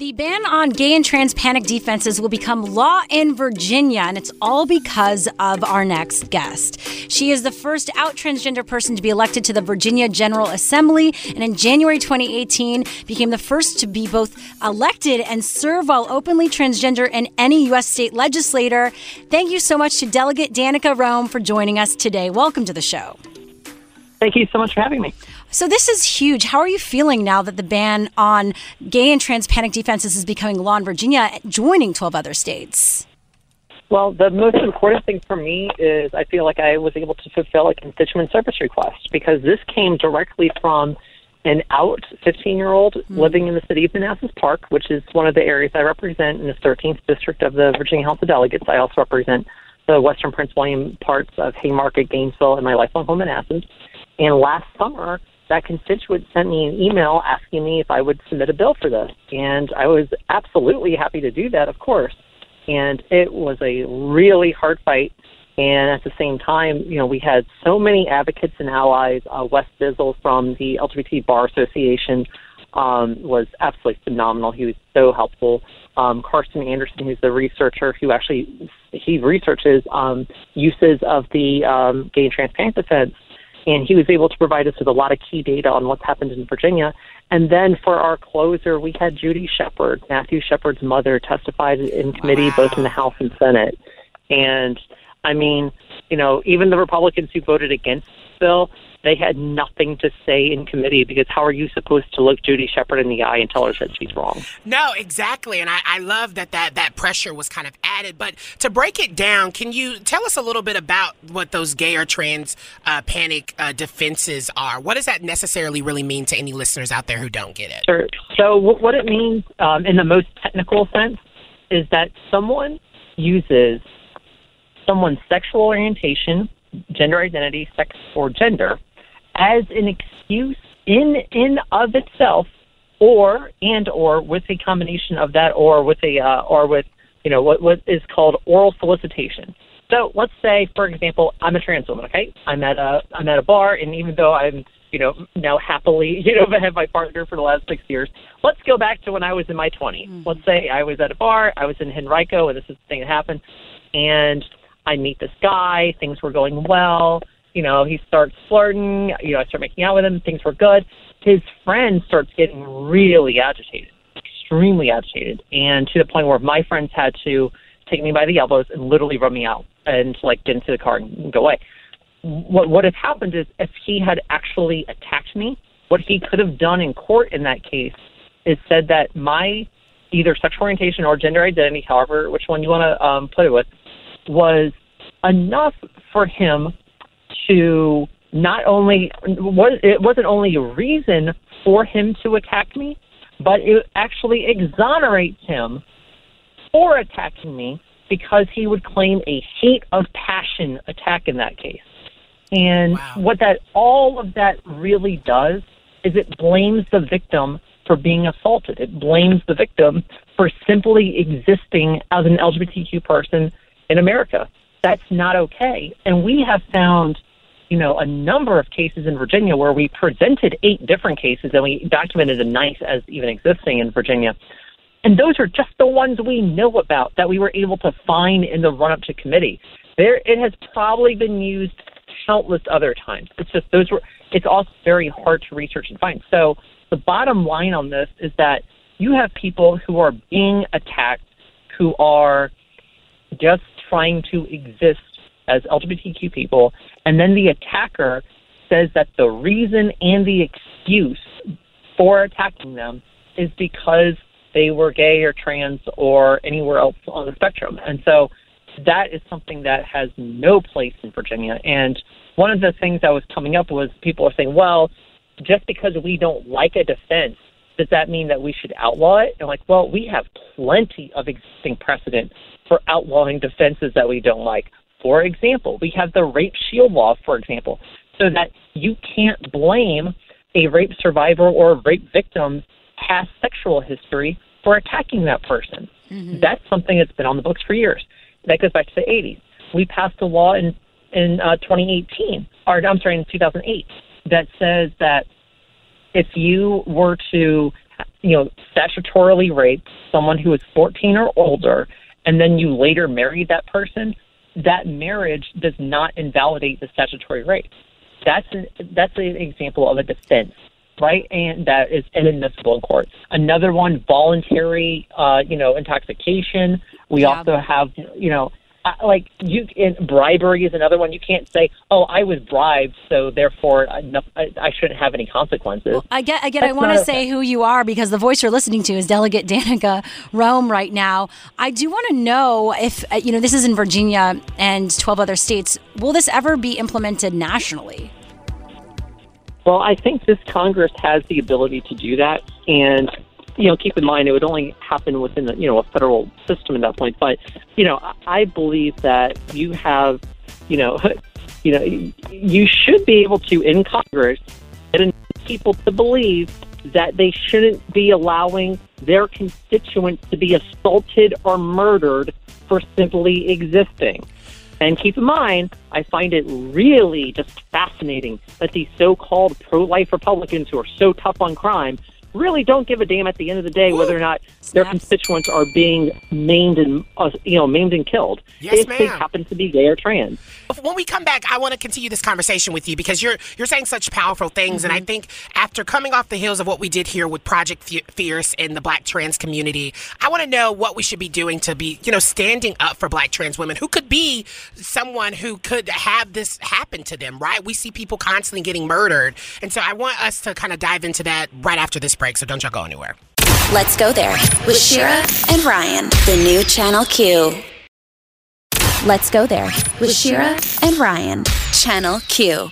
The ban on gay and trans panic defenses will become law in Virginia, and it's all because of our next guest. She is the first out transgender person to be elected to the Virginia General Assembly, and in January 2018 became the first to be both elected and serve while openly transgender in any U.S. state legislator. Thank you so much to Delegate Danica Roem for joining us today. Welcome to the show. Thank you so much for having me. So this is huge. How are you feeling now that the ban on gay and trans panic defenses is becoming law in Virginia, joining 12 other states? Well, the most important thing for me is I feel like I was able to fulfill a constituent service request because this came directly from an out 15 year old mm-hmm. living in the city of Manassas Park, which is one of the areas I represent in the 13th district of the Virginia House of Delegates. I also represent the western Prince William parts of Haymarket, Gainesville, and my lifelong home in Manassas. And last summer, that constituent sent me an email asking me if I would submit a bill for this. And I was absolutely happy to do that, of course. And it was a really hard fight. And at the same time, you know, we had so many advocates and allies. Uh, Wes Bizzle from the LGBT Bar Association um, was absolutely phenomenal. He was so helpful. Um, Carson Anderson, who's the researcher who actually he researches um, uses of the um, gay and trans defense and he was able to provide us with a lot of key data on what's happened in Virginia. And then for our closer, we had Judy Shepard, Matthew Shepard's mother, testified in committee wow. both in the House and Senate. And I mean, you know, even the Republicans who voted against the bill, they had nothing to say in committee because how are you supposed to look Judy Shepard in the eye and tell her that she's wrong? No, exactly. And I, I love that, that that pressure was kind of added. But to break it down, can you tell us a little bit about what those gay or trans uh, panic uh, defenses are? What does that necessarily really mean to any listeners out there who don't get it? Sure. So, what it means um, in the most technical sense is that someone uses someone's sexual orientation, gender identity, sex, or gender as an excuse in in of itself, or and or with a combination of that, or with a uh, or with you know what what is called oral solicitation. So let's say, for example, I'm a trans woman. Okay, I'm at a I'm at a bar, and even though I'm you know now happily you know have my partner for the last six years, let's go back to when I was in my 20s. Mm-hmm. Let's say I was at a bar, I was in Henrico, and this is the thing that happened, and I meet this guy, things were going well you know, he starts flirting. You know, I start making out with him. Things were good. His friend starts getting really agitated, extremely agitated, and to the point where my friends had to take me by the elbows and literally run me out and like get into the car and go away. What what has happened is if he had actually attacked me, what he could have done in court in that case is said that my either sexual orientation or gender identity, however which one you want to um, it with, was enough for him to not only it wasn't only a reason for him to attack me, but it actually exonerates him for attacking me because he would claim a hate of passion attack in that case. And wow. what that all of that really does is it blames the victim for being assaulted. It blames the victim for simply existing as an LGBTQ person in America. That's not okay. And we have found you know, a number of cases in Virginia where we presented eight different cases and we documented a ninth as even existing in Virginia. And those are just the ones we know about that we were able to find in the run up to committee. There, it has probably been used countless other times. It's just those were. It's also very hard to research and find. So the bottom line on this is that you have people who are being attacked, who are just trying to exist as LGBTQ people, and then the attacker says that the reason and the excuse for attacking them is because they were gay or trans or anywhere else on the spectrum. And so that is something that has no place in Virginia. And one of the things that was coming up was people are saying, well, just because we don't like a defense, does that mean that we should outlaw it? And like, well, we have plenty of existing precedent for outlawing defenses that we don't like. For example, we have the rape shield law, for example, so that you can't blame a rape survivor or a rape victim's past sexual history for attacking that person. Mm-hmm. That's something that's been on the books for years. That goes back to the 80s. We passed a law in in uh, 2018, or I'm sorry, in 2008, that says that if you were to, you know, statutorily rape someone who is 14 or older, and then you later marry that person, that marriage does not invalidate the statutory rape. That's an, that's an example of a defense, right? And that is inadmissible in court. Another one, voluntary, uh, you know, intoxication. We yeah. also have, you know, like you in bribery is another one. You can't say, "Oh, I was bribed, so therefore I, I shouldn't have any consequences." Well, I get, I get. That's I want to say who you are because the voice you're listening to is Delegate Danica Roem right now. I do want to know if uh, you know this is in Virginia and 12 other states. Will this ever be implemented nationally? Well, I think this Congress has the ability to do that, and you know, keep in mind it would only happen within the, you know a federal system at that point. But you know, I believe that you have, you know, you know, you should be able to in Congress get people to believe that they shouldn't be allowing their constituents to be assaulted or murdered for simply existing. And keep in mind, I find it really just fascinating that these so called pro life Republicans who are so tough on crime really don't give a damn at the end of the day whether or not Snaps. their constituents are being maimed and uh, you know maimed and killed yes, if ma'am. they happen to be gay or trans. When we come back, I want to continue this conversation with you because you're you're saying such powerful things, mm-hmm. and I mm-hmm. think after coming off the heels of what we did here with Project Fierce in the Black trans community, I want to know what we should be doing to be you know standing up for Black trans women who could be someone who could have this happen to them. Right? We see people constantly getting murdered, and so I want us to kind of dive into that right after this break, so don't y'all go anywhere. Let's go there with Shira and Ryan, the new Channel Q. Let's go there with Shira and Ryan, Channel Q.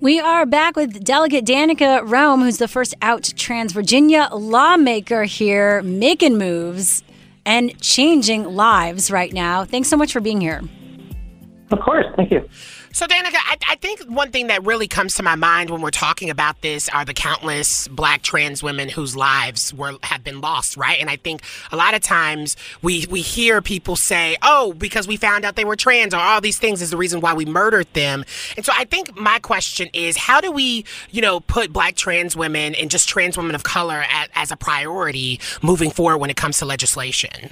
We are back with Delegate Danica Roem, who's the first out trans Virginia lawmaker here, making moves and changing lives right now. Thanks so much for being here. Of course. Thank you. So, Danica, I, I, think one thing that really comes to my mind when we're talking about this are the countless Black trans women whose lives were have been lost, right? And I think a lot of times we we hear people say, "Oh, because we found out they were trans," or all these things is the reason why we murdered them. And so, I think my question is, how do we, you know, put Black trans women and just trans women of color as, as a priority moving forward when it comes to legislation?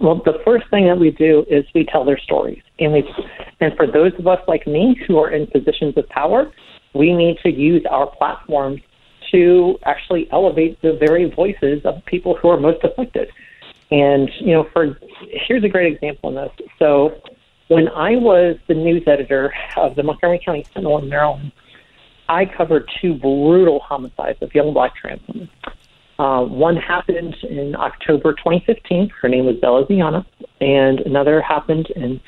Well, the first thing that we do is we tell their stories. And, we, and for those of us like me who are in positions of power, we need to use our platforms to actually elevate the very voices of people who are most afflicted. And, you know, for here's a great example in this. So when I was the news editor of the Montgomery County Sentinel in Maryland, I covered two brutal homicides of young black trans women. Uh, one happened in October 2015. Her name was Zella Ziona, and another happened in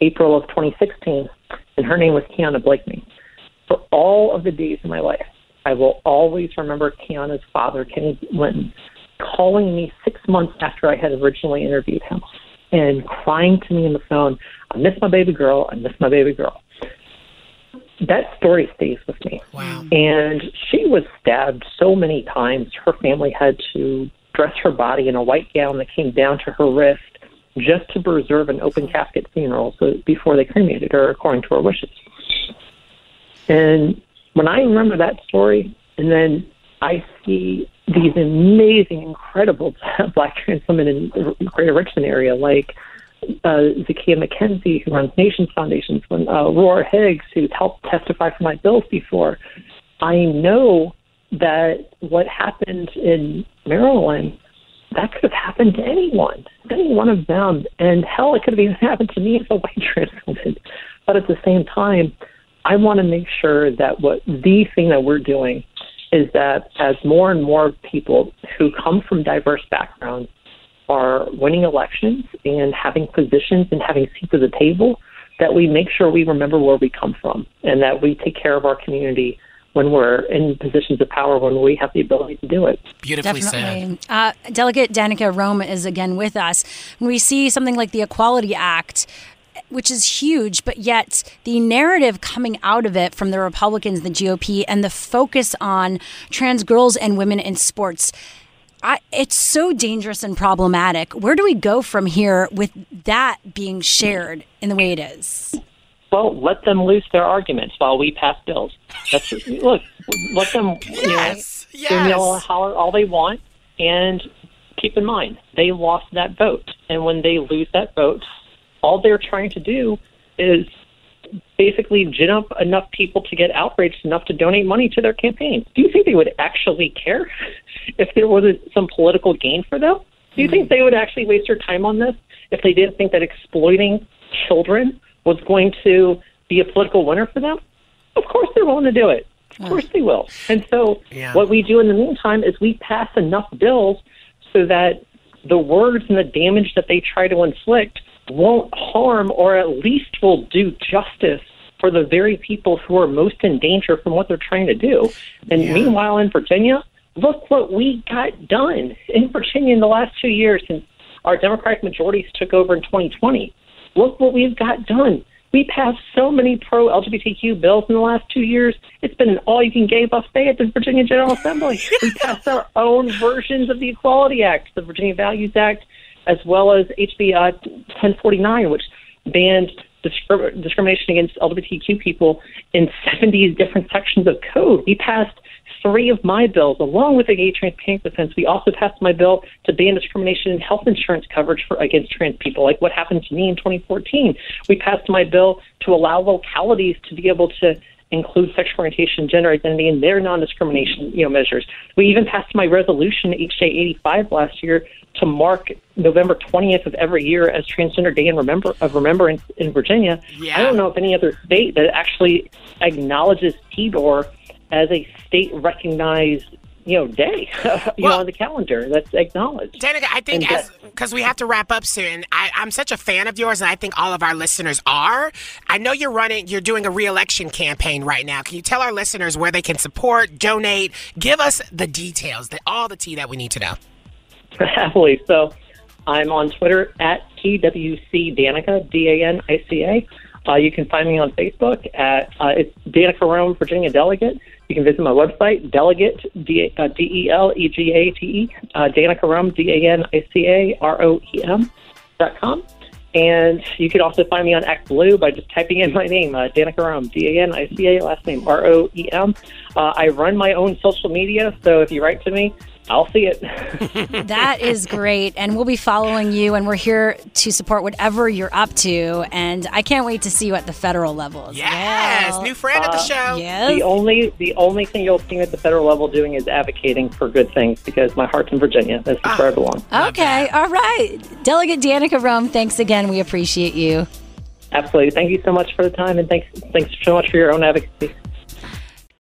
April of 2016, and her name was Kiana Blakeney. For all of the days of my life, I will always remember Kiana's father, Kenny Linton, calling me six months after I had originally interviewed him and crying to me on the phone, I miss my baby girl, I miss my baby girl that story stays with me. Wow. And she was stabbed so many times. Her family had to dress her body in a white gown that came down to her wrist just to preserve an open casket funeral so before they cremated her according to her wishes. And when I remember that story and then I see these amazing, incredible black trans women in the greater Richmond area like uh, Zakia McKenzie, who runs Nationz Foundations, when uh, Aurora Higgs, who's helped testify for my bills before, I know that what happened in Maryland, that could have happened to anyone, any one of them. And hell, it could have even happened to me as a white trans woman. But at the same time, I want to make sure that what the thing that we're doing is that as more and more people who come from diverse backgrounds are winning elections and having positions and having seats at the table, that we make sure we remember where we come from and that we take care of our community when we're in positions of power when we have the ability to do it. Beautifully Definitely. said. Uh, Delegate Danica Roem is again with us. When we see something like the Equality Act, which is huge, but yet the narrative coming out of it from the Republicans, the GOP, and the focus on trans girls and women in sports. I, it's so dangerous and problematic. Where do we go from here with that being shared in the way it is? Well, let them loose their arguments while we pass bills. That's look, let them yes, you know, yes. holler all they want, and keep in mind they lost that vote, and when they lose that vote, all they're trying to do is basically gin up enough people to get outraged enough to donate money to their campaign. Do you think they would actually care if there wasn't some political gain for them? Do you think hmm. they would actually waste their time on this if they didn't think that exploiting children was going to be a political winner for them? Of course they're willing to do it. Of course they will. And so Yeah. what we do in the meantime is we pass enough bills so that the words and the damage that they try to inflict won't harm or at least will do justice for the very people who are most in danger from what they're trying to do. And Yeah. meanwhile in Virginia, look what we got done in Virginia in the last two years since our Democratic majorities took over in 2020. Look what we've got done. We passed so many pro LGBTQ bills in the last two years. It's been an all you can gay buffet at the Virginia General Assembly. we passed our own versions of the Equality Act, the Virginia Values Act, as well as HB uh, 1049, which banned discrim- discrimination against LGBTQ people in 70 different sections of code. We passed three of my bills, along with the gay trans panic defense. We also passed my bill to ban discrimination in health insurance coverage for against trans people, like what happened to me in 2014. We passed my bill to allow localities to be able to include sexual orientation, and gender identity in their non-discrimination, you know, measures. We even passed my resolution HJ 85 last year to mark November 20th of every year as Transgender Day in remember of Remembrance in Virginia. Yeah. I don't know if any other state that actually acknowledges TDOR as a state recognized, you know, day, you Well- know, on the calendar that's acknowledged. Danica, I think because we have to wrap up soon. I, I'm such a fan of yours, and I think all of our listeners are. I know you're running, you're doing a reelection campaign right now. Can you tell our listeners where they can support, donate, give us the details, the, all the tea that we need to know? Happily. So I'm on Twitter at PWC Danica, D A N I C A. Uh, you can find me on Facebook at uh, it's Danica Roem, Virginia Delegate. You can visit my website, Delegate, D uh, E L E G A T E, uh, Danica Roem, D A N I C A R O E M dot com. And you can also find me on Act Blue by just typing in my name, uh, Danica Roem, D A N I C A, last name R O E M. Uh, I run my own social media, so if you write to me, I'll see it. That is great. And we'll be following you, and we're here to support whatever you're up to. And I can't wait to see you at the federal level. as Yes, well. new friend of the uh, show. Yes. The only the only thing you'll see me at the federal level doing is advocating for good things because my heart's in Virginia. This is ah, where I belong. Okay. All right. Delegate Danica Roem, thanks again. We appreciate you. Absolutely. Thank you so much for the time and thanks thanks so much for your own advocacy.